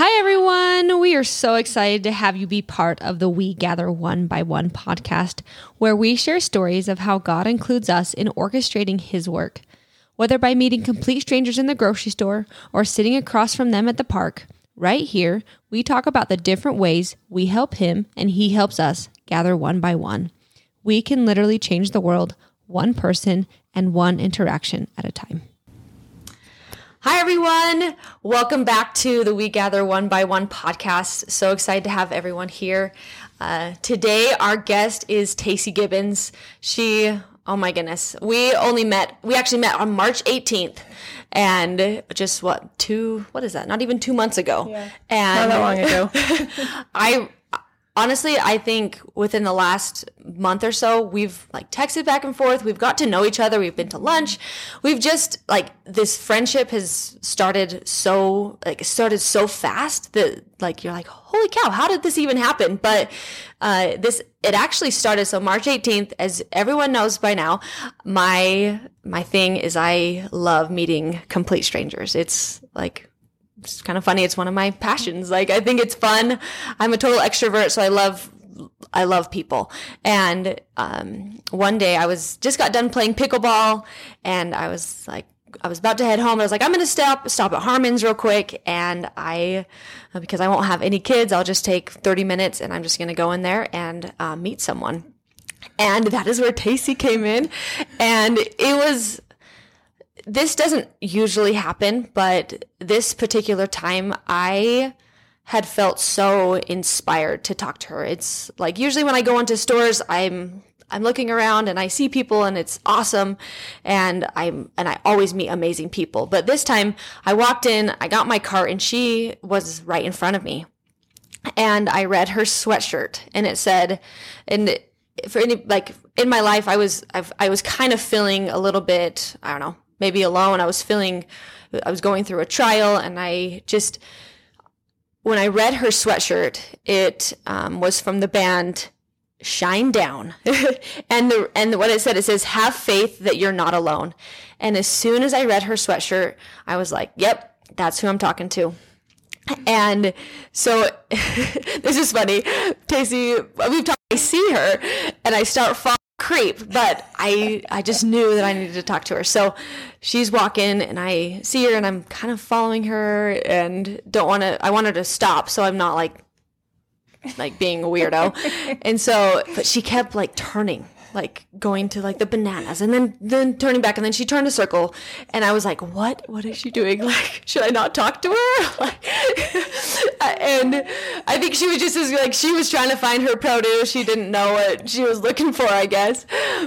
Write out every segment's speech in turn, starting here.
Hi, everyone. We are so excited to have you be part of the We Gather One by One podcast, where we share stories of how God includes us in orchestrating His work. Whether by meeting complete strangers in the grocery store or sitting across from them at the park, right here, we talk about the different ways we help Him and He helps us gather one by one. We can literally change the world one person and one interaction at a time. Hi, everyone. Welcome back to the We Gather One by One podcast. So excited to have everyone here. Uh, today, our guest is Tacy Gibbons. She, oh my goodness, we only met, we actually met on March 18th and just what, two, what is that? Not even two months ago. Yeah. And Not that long ago. I honestly, I think within the last month or so, we've like texted back and forth. We've got to know each other. We've been to lunch. We've just like this friendship has started so like started so fast that like you're like, holy cow, how did this even happen? But uh, this it actually started so March 18th, as everyone knows by now. My my thing is I love meeting complete strangers. It's like it's kind of funny. It's one of my passions. Like I think it's fun. I'm a total extrovert, so I love I love people. And um, one day I was just got done playing pickleball, and I was like. I was about to head home. I was like, I'm going to stop stop at Harmon's real quick, and I, because I won't have any kids, I'll just take 30 minutes, and I'm just going to go in there and uh, meet someone. And that is where Tacy came in, and it was this doesn't usually happen, but this particular time I had felt so inspired to talk to her. It's like usually when I go into stores, I'm I'm looking around and I see people and it's awesome and I'm and I always meet amazing people. But this time I walked in, I got my cart and she was right in front of me. And I read her sweatshirt and it said and for any like in my life I was I've, I was kind of feeling a little bit, I don't know, maybe alone. I was feeling, I was going through a trial and I just, when I read her sweatshirt, it um, was from the band Shinedown. and the, and what it said, it says, have faith that you're not alone. And as soon as I read her sweatshirt, I was like, yep, that's who I'm talking to. And so this is funny. Tacy, we've talked, I see her and I start following creep, but I I just knew that I needed to talk to her. So she's walking and I see her and I'm kind of following her and don't want to I want her to stop so I'm not like like being a weirdo. and so but she kept like turning like going to like the bananas and then then turning back and then she turned a circle and I was like what? What is she doing? Like should I not talk to her? Like, and I think she was just as like she was trying to find her produce. She didn't know what she was looking for I guess.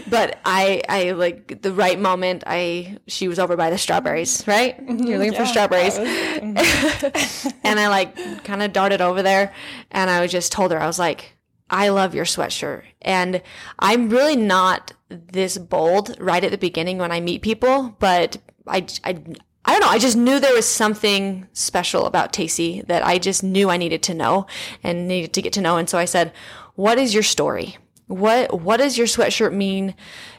But I I like the right moment I she was over by the strawberries right? Mm-hmm. You're looking for strawberries. Mm-hmm. and I like kind of darted over there and I just told her I was like I love your sweatshirt. And I'm really not this bold right at the beginning when I meet people, but I, I, I don't know. I just knew there was something special about Tacy that I just knew I needed to know and needed to get to know. And so I said, what is your story? What, what does your sweatshirt mean?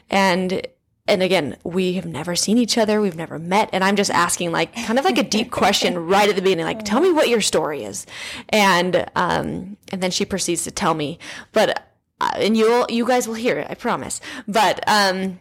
And and again, we have never seen each other. We've never met. And I'm just asking like kind of like a deep question right at the beginning, like, tell me what your story is. And, um, and then she proceeds to tell me, but, uh, and you'll, you guys will hear it, I promise. But, um,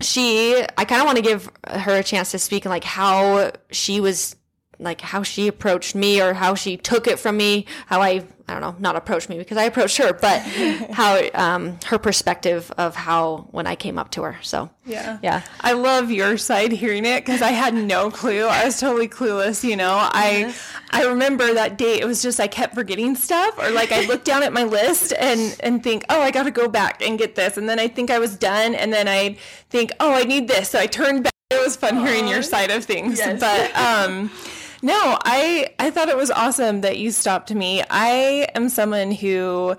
she, I kind of want to give her a chance to speak and like how she was, like how she approached me or how she took it from me, how I I don't know, not approach me because I approached her, but how um, her perspective of how when I came up to her. So yeah, yeah, I love your side hearing it because I had no clue. I was totally clueless. You know, I I remember that date. It was just I kept forgetting stuff, or like I looked down at my list and and think, oh, I got to go back and get this, and then I think I was done, and then I think, oh, I need this, so I turned back. It was fun hearing your side of things, Yes. but um. No, I I thought it was awesome that you stopped me. I am someone who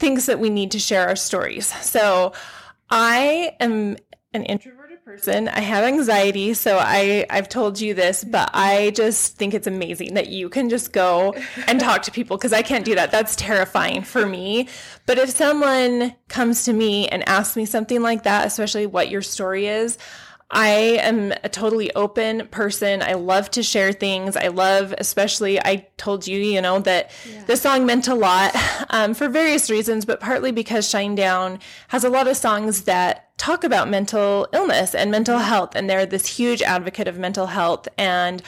thinks that we need to share our stories. So I am an introverted person. I have anxiety, so I I've told you this, but I just think it's amazing that you can just go and talk to people because I can't do that. That's terrifying for me. But if someone comes to me and asks me something like that, especially what your story is, I am a totally open person. I love to share things. I love, especially, I told you, you know, that yeah. the song meant a lot um, for various reasons, but partly because Shinedown has a lot of songs that talk about mental illness and mental health. And they're this huge advocate of mental health. And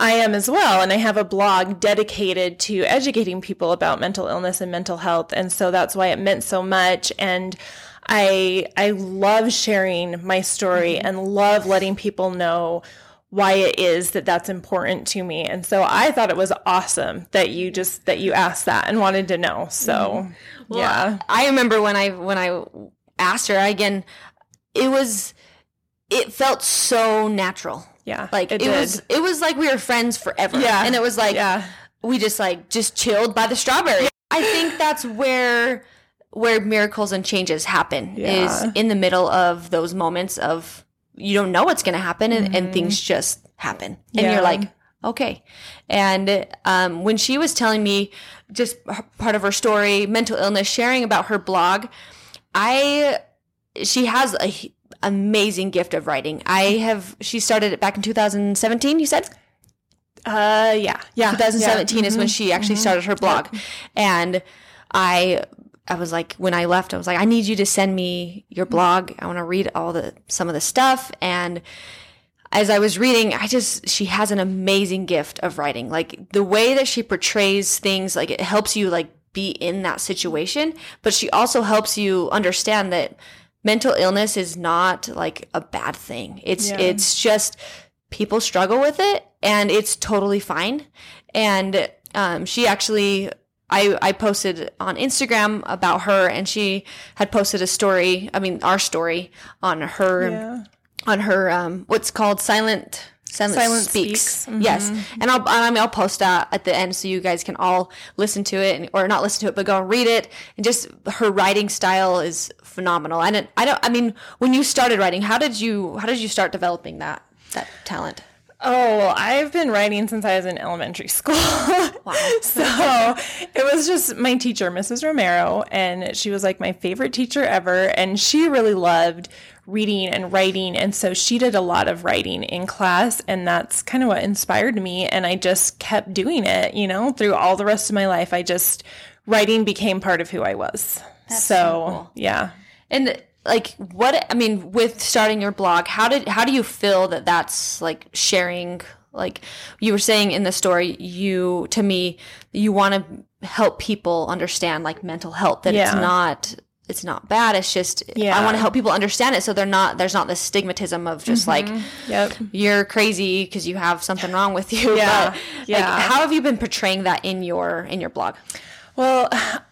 I am as well. And I have a blog dedicated to educating people about mental illness and mental health. And so that's why it meant so much. And I I love sharing my story mm-hmm. and love letting people know why it is that that's important to me. And so I thought it was awesome that you just that you asked that and wanted to know. So mm-hmm. well, yeah. I remember when I when I asked her again it was it felt so natural. Yeah. Like it, it was it was like we were friends forever. Yeah. And it was like yeah. we just like just chilled by the strawberry. I think that's where where miracles and changes happen yeah. is in the middle of those moments of you don't know what's going to happen and, mm-hmm. and, things just happen and yeah. you're like okay and um, when she was telling me just part of her story mental illness sharing about her blog i she has a amazing gift of writing i have she started it back in 2017 you said uh yeah yeah 2017 yeah. is mm-hmm. when she actually mm-hmm. started her blog and i I was like, when I left, I was like, I need you to send me your blog. I want to read all the, some of the stuff. And as I was reading, I just, she has an amazing gift of writing. Like the way that she portrays things, like it helps you like be in that situation, but she also helps you understand that mental illness is not like a bad thing. It's, yeah. it's just people struggle with it and it's totally fine. And, um, she actually I, I posted on Instagram about her and she had posted a story, I mean our story on her yeah. on her um what's called silent Silent, Silent Speaks. Speaks. Mm-hmm. Yes, and I'll I mean I'll post that at the end so you guys can all listen to it and, or not listen to it, but go and read it. And just her writing style is phenomenal. And I don't I mean when you started writing, how did you how did you start developing that that talent? Oh, I've been writing since I was in elementary school. wow. so it was just my teacher, Mrs. Romero, and she was like my favorite teacher ever. And she really loved reading and writing. And so she did a lot of writing in class. And that's kind of what inspired me. And I just kept doing it, you know, through all the rest of my life. I just, writing became part of who I was. That's so, so cool. yeah. And like what i mean with starting your blog how did how do you feel that that's like sharing like you were saying in the story you to me you want to help people understand like mental health that yeah. it's not it's not bad it's just yeah. i want to help people understand it so they're not there's not this stigmatism of just mm-hmm. like yep. you're crazy because you have something wrong with you yeah but, yeah like, how have you been portraying that in your in your blog well,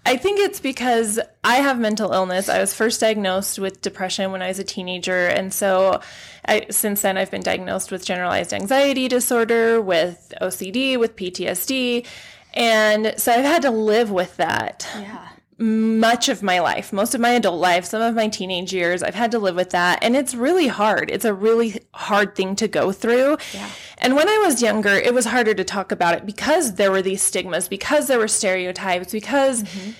I think it's because I have mental illness. I was first diagnosed with depression when I was a teenager. And so I, since then, I've been diagnosed with generalized anxiety disorder, with OCD, with PTSD. And so I've had to live with that. Yeah much of my life, most of my adult life, some of my teenage years, I've had to live with that. And it's really hard. It's a really hard thing to go through. Yeah. And when I was younger, it was harder to talk about it because there were these stigmas, because there were stereotypes, because mm-hmm.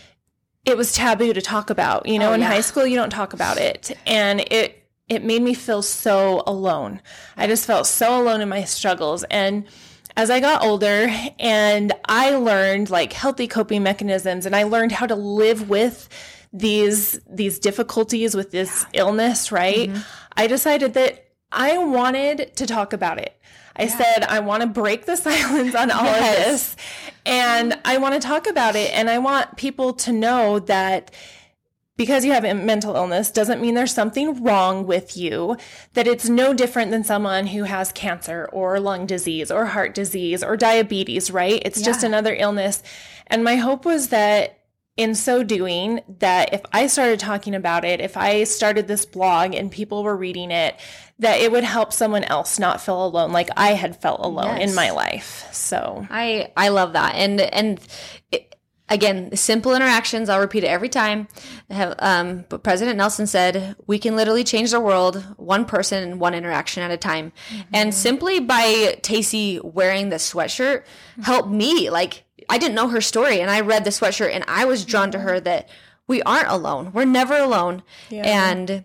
it was taboo to talk about. You know, oh, in yeah. high school, you don't talk about it. And it, it made me feel so alone. I just felt so alone in my struggles. And as I got older and I learned like healthy coping mechanisms and I learned how to live with these these difficulties with this yeah. illness, right? Mm-hmm. I decided that I wanted to talk about it. I yeah. said I want to break the silence on all yes. of this and I want to talk about it and I want people to know that because you have a mental illness doesn't mean there's something wrong with you, that it's no different than someone who has cancer or lung disease or heart disease or diabetes, right? It's yeah. just another illness. And my hope was that in so doing that if I started talking about it, if I started this blog and people were reading it, that it would help someone else not feel alone like I had felt alone yes. in my life. So I I love that. And and it, again, simple interactions. I'll repeat it every time. Um, but President Nelson said, we can literally change the world one person, one interaction at a time. Mm-hmm. And simply by Tacy wearing the sweatshirt mm-hmm. helped me. Like, I didn't know her story and I read the sweatshirt and I was drawn to her that we aren't alone. We're never alone. Yeah. And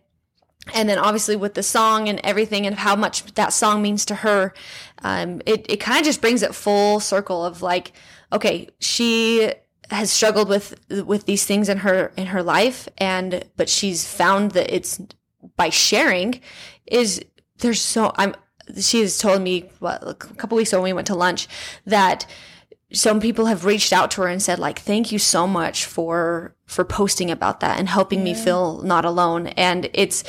and then obviously with the song and everything and how much that song means to her, um, it, it kind of just brings it full circle of like, okay, she has struggled with with these things in her in her life and but she's found that it's by sharing is there's so I'm she has told me a couple weeks ago when we went to lunch that some people have reached out to her and said like thank you so much for for posting about that and helping yeah. me feel not alone and it's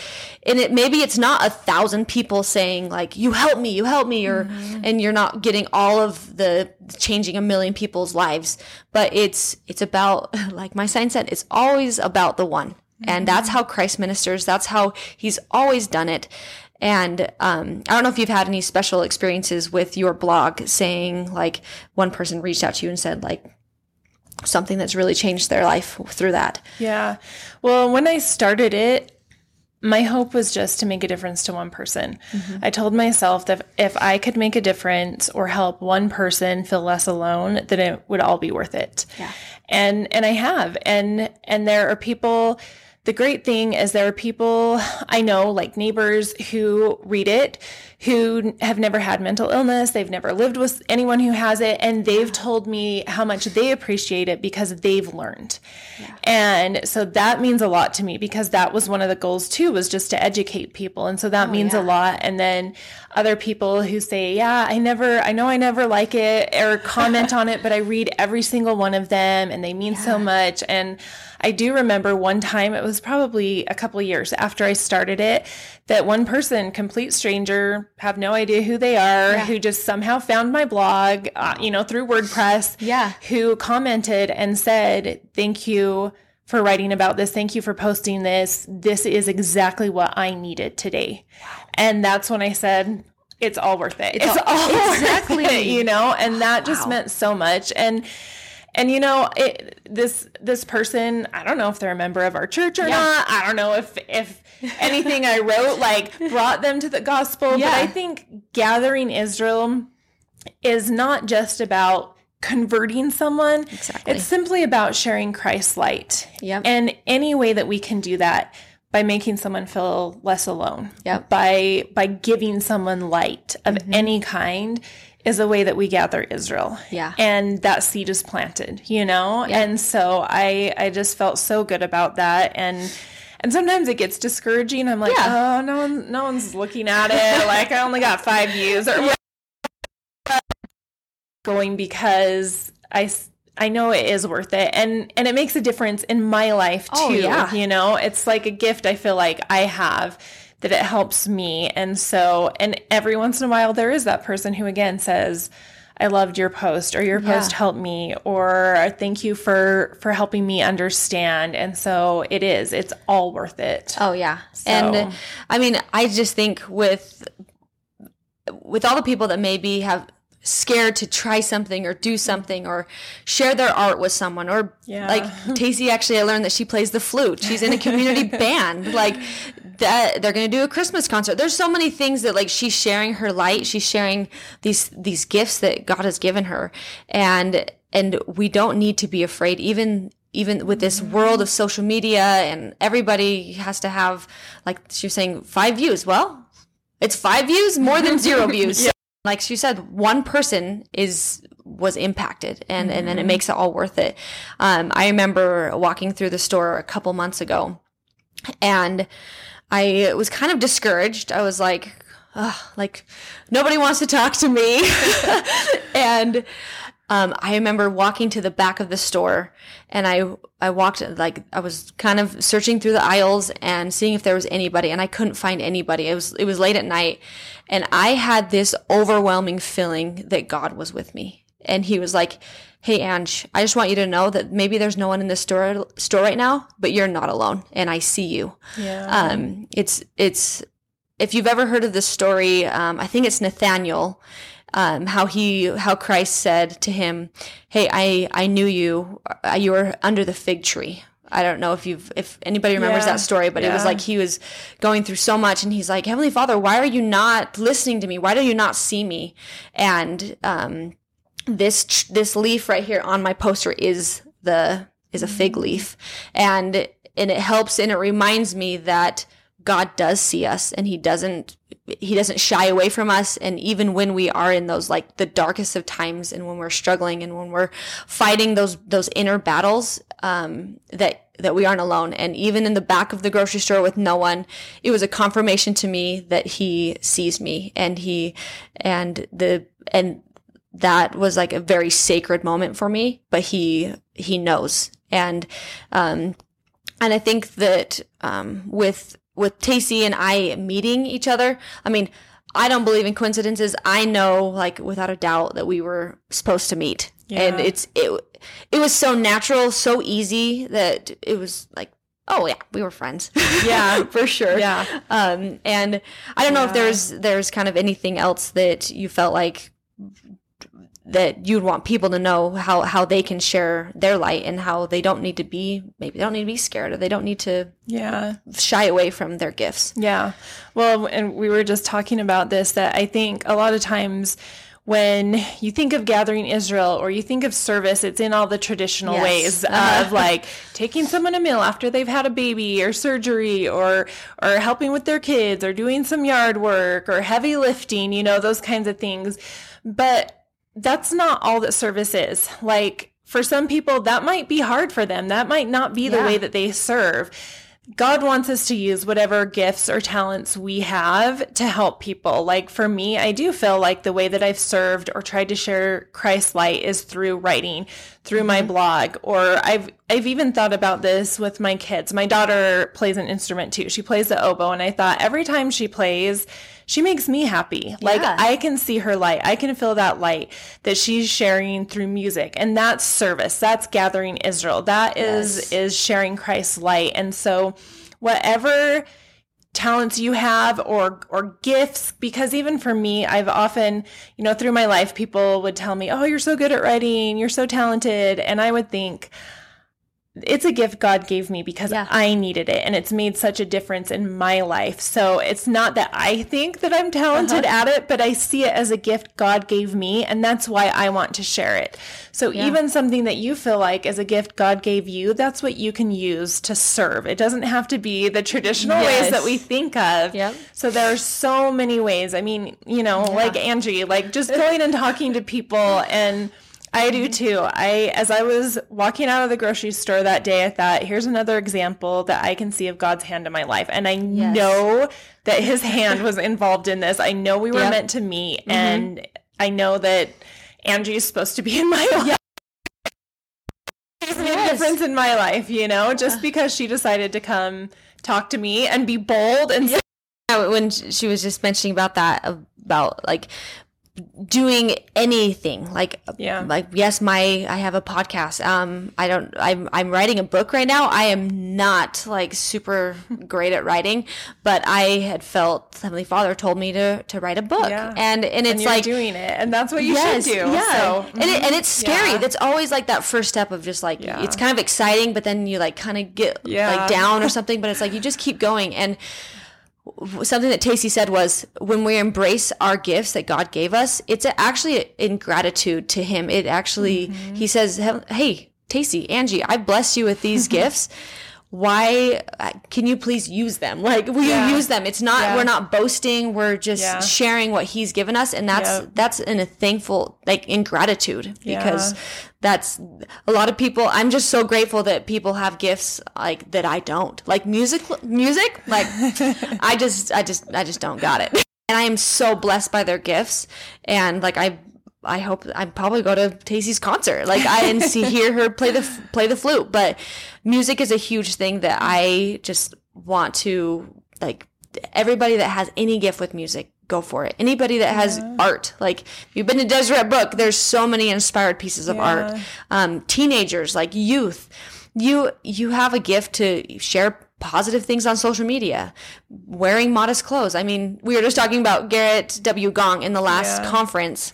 and it maybe it's not a thousand people saying like you help me you help me or mm-hmm. and you're not getting all of the changing a million people's lives but it's it's about like my sign said it's always about the one mm-hmm. and that's how christ ministers that's how he's always done it and um, I don't know if you've had any special experiences with your blog saying like one person reached out to you and said like something that's really changed their life through that. Yeah. Well, when I started it, my hope was just to make a difference to one person. Mm-hmm. I told myself that if I could make a difference or help one person feel less alone, then it would all be worth it. Yeah. And and I have. And and there are people the great thing is there are people I know, like neighbors, who read it, who have never had mental illness, they've never lived with anyone who has it, and they've told me how much they appreciate it because they've learned. Yeah. And so that means a lot to me because that was one of the goals too, was just to educate people. And so that oh, means yeah. a lot. And then other people who say, Yeah, I never, I know I never like it or comment on it, but I read every single one of them and they mean yeah. so much. And I do remember one time, it was probably a couple years after I started it, that one person, complete stranger, have no idea who they are, yeah. who just somehow found my blog, uh, you know, through WordPress, yeah, who commented and said, "Thank you." For writing about this. Thank you for posting this. This is exactly what I needed today. And that's when I said, it's all worth it. It's, it's all, all exactly, it, you know, and that just wow. meant so much. And and you know, it, this this person, I don't know if they're a member of our church or yeah. not. I don't know if if anything I wrote like brought them to the gospel, yeah. but I think gathering Israel is not just about converting someone. Exactly. It's simply about sharing Christ's light. Yep. And any way that we can do that by making someone feel less alone. Yep. By by giving someone light of mm-hmm. any kind is a way that we gather Israel. Yeah. And that seed is planted, you know? Yeah. And so I I just felt so good about that and and sometimes it gets discouraging. I'm like, yeah. oh, no one, no one's looking at it. like I only got five views or going because I I know it is worth it and and it makes a difference in my life oh, too. Oh, yeah. You know, it's like a gift I feel like I have that it helps me. And so, and every once in a while, there is that person who again says, I loved your post or your post yeah. helped me or thank you for for helping me understand and so it is it's all worth it. Oh yeah. So. And I mean I just think with with all the people that maybe have scared to try something or do something or share their art with someone or yeah. like Tacy actually I learned that she plays the flute. She's in a community band. Like that they're going to do a Christmas concert. There's so many things that like she's sharing her light, she's sharing these these gifts that God has given her. And and we don't need to be afraid even even with this mm-hmm. world of social media and everybody has to have like she was saying 5 views. Well, it's 5 views more than 0 views. yeah like she said, one person is was impacted and, mm-hmm. and then it mm-hmm. makes it all worth it. Um, I remember walking through the store a couple months ago and I was kind of discouraged. I was like, like nobody wants to talk to me. and um, I remember walking to the back of the store and I, I walked like I was kind of searching through the aisles and seeing if there was anybody and I couldn't find anybody. It was, it was late at night and I had this overwhelming feeling that God was with me. And he was like, Hey, Ange, I just want you to know that maybe there's no one in the store, store right now, but you're not alone and I see you. Yeah. Um, it's, it's, if you've ever heard of this story, um, I think it's Nathaniel um, how he how Christ said to him, "Hey, I I knew you. Uh, you were under the fig tree." I don't know if you've if anybody remembers yeah. that story, but yeah. it was like he was going through so much, and he's like, "Heavenly Father, why are you not listening to me? Why do you not see me?" And um, this this leaf right here on my poster is the is a fig mm-hmm. leaf, and and it helps and it reminds me that God does see us and he doesn't he doesn't shy away from us. And even when we are in those like the darkest of times and when we're struggling and when we're fighting those those inner battles um that that we aren't alone. And even in the back of the grocery store with no one it was a confirmation to me that he sees me and he and the and that was like a very sacred moment for me but he he knows. And um and I think that um, with with Tacy and I meeting each other, I mean, I don't believe in coincidences. I know, like without a doubt, that we were supposed to meet, yeah. and it's it it was so natural, so easy that it was like. Oh yeah, we were friends. Yeah, for sure. Yeah. Um, and I don't know if there's there's kind of anything else that you felt like that you'd want people to know how how they can share their light and how they don't need to be maybe they don't need to be scared or they don't need to yeah shy away from their gifts yeah well and we were just talking about this that i think a lot of times when you think of gathering Israel or you think of service, it's in all the traditional yes. ways uh-huh. of like taking someone a meal after they've had a baby or surgery or or helping with their kids or doing some yard work or heavy lifting, you know, those kinds of things. But that's not all that service is. Like for some people, that might be hard for them. That might not be the yeah. way that they serve. God wants us to use whatever gifts or talents we have to help people. Like for me, I do feel like the way that I've served or tried to share Christ's light is through writing, through my mm-hmm. blog, or I've I've even thought about this with my kids. My daughter plays an instrument too. She plays the oboe and I thought every time she plays, she makes me happy. Like. I can see her light. I can feel that light that she's sharing through music. And that's service. That's gathering Israel. That is yes. is sharing Christ's light. And so whatever talents you have or or gifts because even for me I've often you know through my life people would tell me oh you're so good at writing. You're so talented. And I would think it's a gift God gave me because yeah. I needed it and it's made such a difference in my life. So it's not that I think that I'm talented uh-huh. at it, but I see it as a gift God gave me and that's why I want to share it. So yeah. even something that you feel like is a gift God gave you, that's what you can use to serve. It doesn't have to be the traditional yes. ways that we think of. Yep. So there are so many ways. I mean, you know, yeah. like Angie, like just going and talking to people and I do too. I as I was walking out of the grocery store that day, I thought, here's another example that I can see of God's hand in my life. And I yes. know that his hand was involved in this. I know we were yep. meant to meet mm-hmm. and I know that Angie is supposed to be in my life. There's yes. a difference in my life, you know, just because she decided to come talk to me and be bold and yeah. when she was just mentioning about that about like doing anything. Like yeah. like yes my i have a podcast. Um i don't i'm i'm writing a book right now. I am not like super great at writing but i had felt heavenly father told me to to write a book. Yeah. and and it's and like doing it and that's what you yes, should do yeah. so, mm-hmm. and, it, and it's scary. Yeah. that's always like that first step of just like yeah. it's kind of exciting but then you like kind of get like down or something but it's like you just keep going. And something that Tacy said was when we embrace our gifts that God gave us, it's actually in gratitude to Him. It actually, mm-hmm. He says, Hey, Tacy, Angie, I bless you with these gifts why uh, can you please use them like we yeah. use them it's not yeah. we're not boasting we're just yeah. sharing what he's given us and that's yep. that's in a thankful like in gratitude because that's a lot of people i'm just so grateful that people have gifts like that i don't like music music like i just i just i just don't got it and i am so blessed by their gifts and like i I hope I probably go to Tacy's concert. Like I didn't see hear her play the play the flute, but music is a huge thing that I just want to like everybody that has any gift with music go for it. Anybody that has yeah. art, like you've been to Deseret Book, there's so many inspired pieces of yeah. art. Um, teenagers, like youth, you you have a gift to share positive things on social media, wearing modest clothes. I mean, we were just talking about Gerrit W. Gong in the last yeah. conference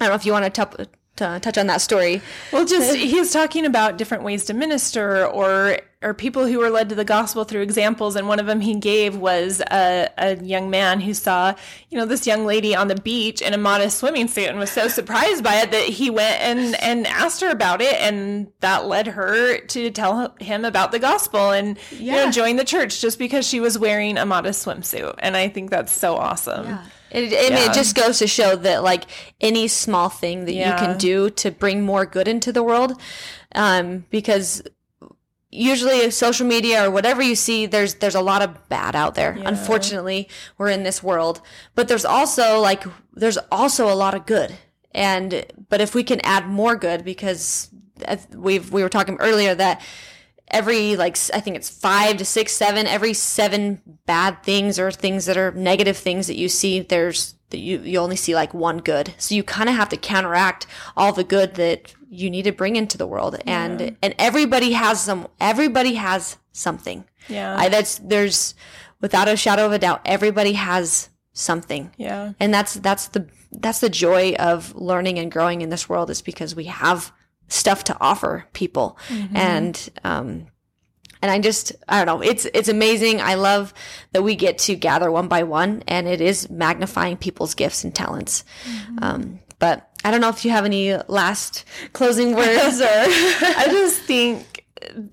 I don't know if you want to, t- to touch on that story. Well, just he's talking about different ways to minister or or people who were led to the gospel through examples. And one of them he gave was a, a young man who saw, you know, this young lady on the beach in a modest swimming suit and was so surprised by it that he went and, and asked her about it. And that led her to tell him about the gospel and, yeah. you know, join the church just because she was wearing a modest swimsuit. And I think that's so awesome. Yeah. It, I mean, it just goes to show that like any small thing that yeah. you can do to bring more good into the world, um, because usually social media or whatever you see there's there's a lot of bad out there yeah. unfortunately we're in this world but there's also like there's also a lot of good and but if we can add more good because we've we were talking earlier that every like i think it's five to six seven every seven bad things or things that are negative things that you see there's that you you only see like one good. So you kind of have to counteract all the good that you need to bring into the world. Yeah. and and everybody has some everybody has something. Yeah. I, that's there's without a shadow of a doubt everybody has something. Yeah. And that's that's the that's the joy of learning and growing in this world is because we have stuff to offer people mm-hmm. and um and I just I don't know it's it's amazing I love that we get to gather one by one and it is magnifying people's gifts and talents mm-hmm. um but I don't know if you have any last closing words or I just think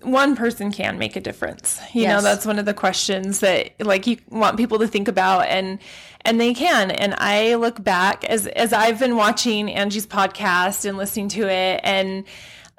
one person can make a difference. You yes. know, that's one of the questions that like you want people to think about and and they can. And I look back as as I've been watching Angie's podcast and listening to it and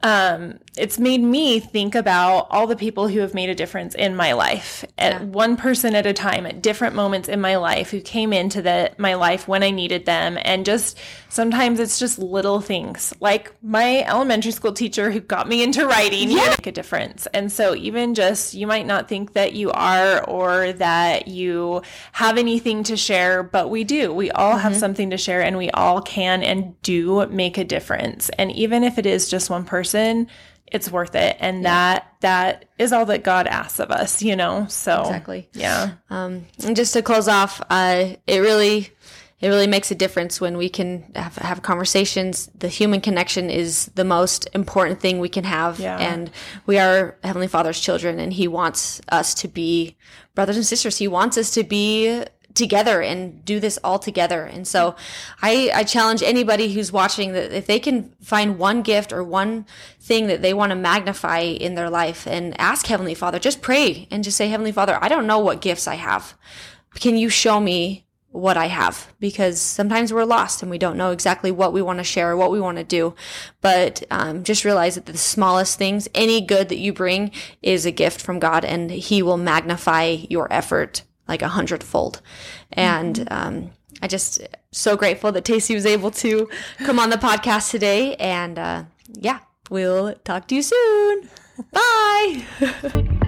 um, it's made me think about all the people who have made a difference in my life at yeah. one person at a time at different moments in my life who came into the my life when I needed them and just sometimes it's just little things like my elementary school teacher who got me into writing yeah. make a difference and so even just you might not think that you are or that you have anything to share but we do we all mm-hmm. have something to share and we all can and do make a difference and even if it is just one person it's worth it and yeah. that that is all that god asks of us you know so exactly yeah um and just to close off uh it really it really makes a difference when we can have, have conversations. The human connection is the most important thing we can have. Yeah. And we are Heavenly Father's children, and He wants us to be brothers and sisters. He wants us to be together and do this all together. And so I, I challenge anybody who's watching that if they can find one gift or one thing that they want to magnify in their life and ask Heavenly Father, just pray and just say, Heavenly Father, I don't know what gifts I have. Can you show me what I have because sometimes we're lost and we don't know exactly what we want to share or what we want to do. But um, just realize that the smallest things, any good that you bring, is a gift from God, and He will magnify your effort like a hundredfold. And mm-hmm. um, I just so grateful that Tacy was able to come on the podcast today. And uh, yeah, we'll talk to you soon. Bye.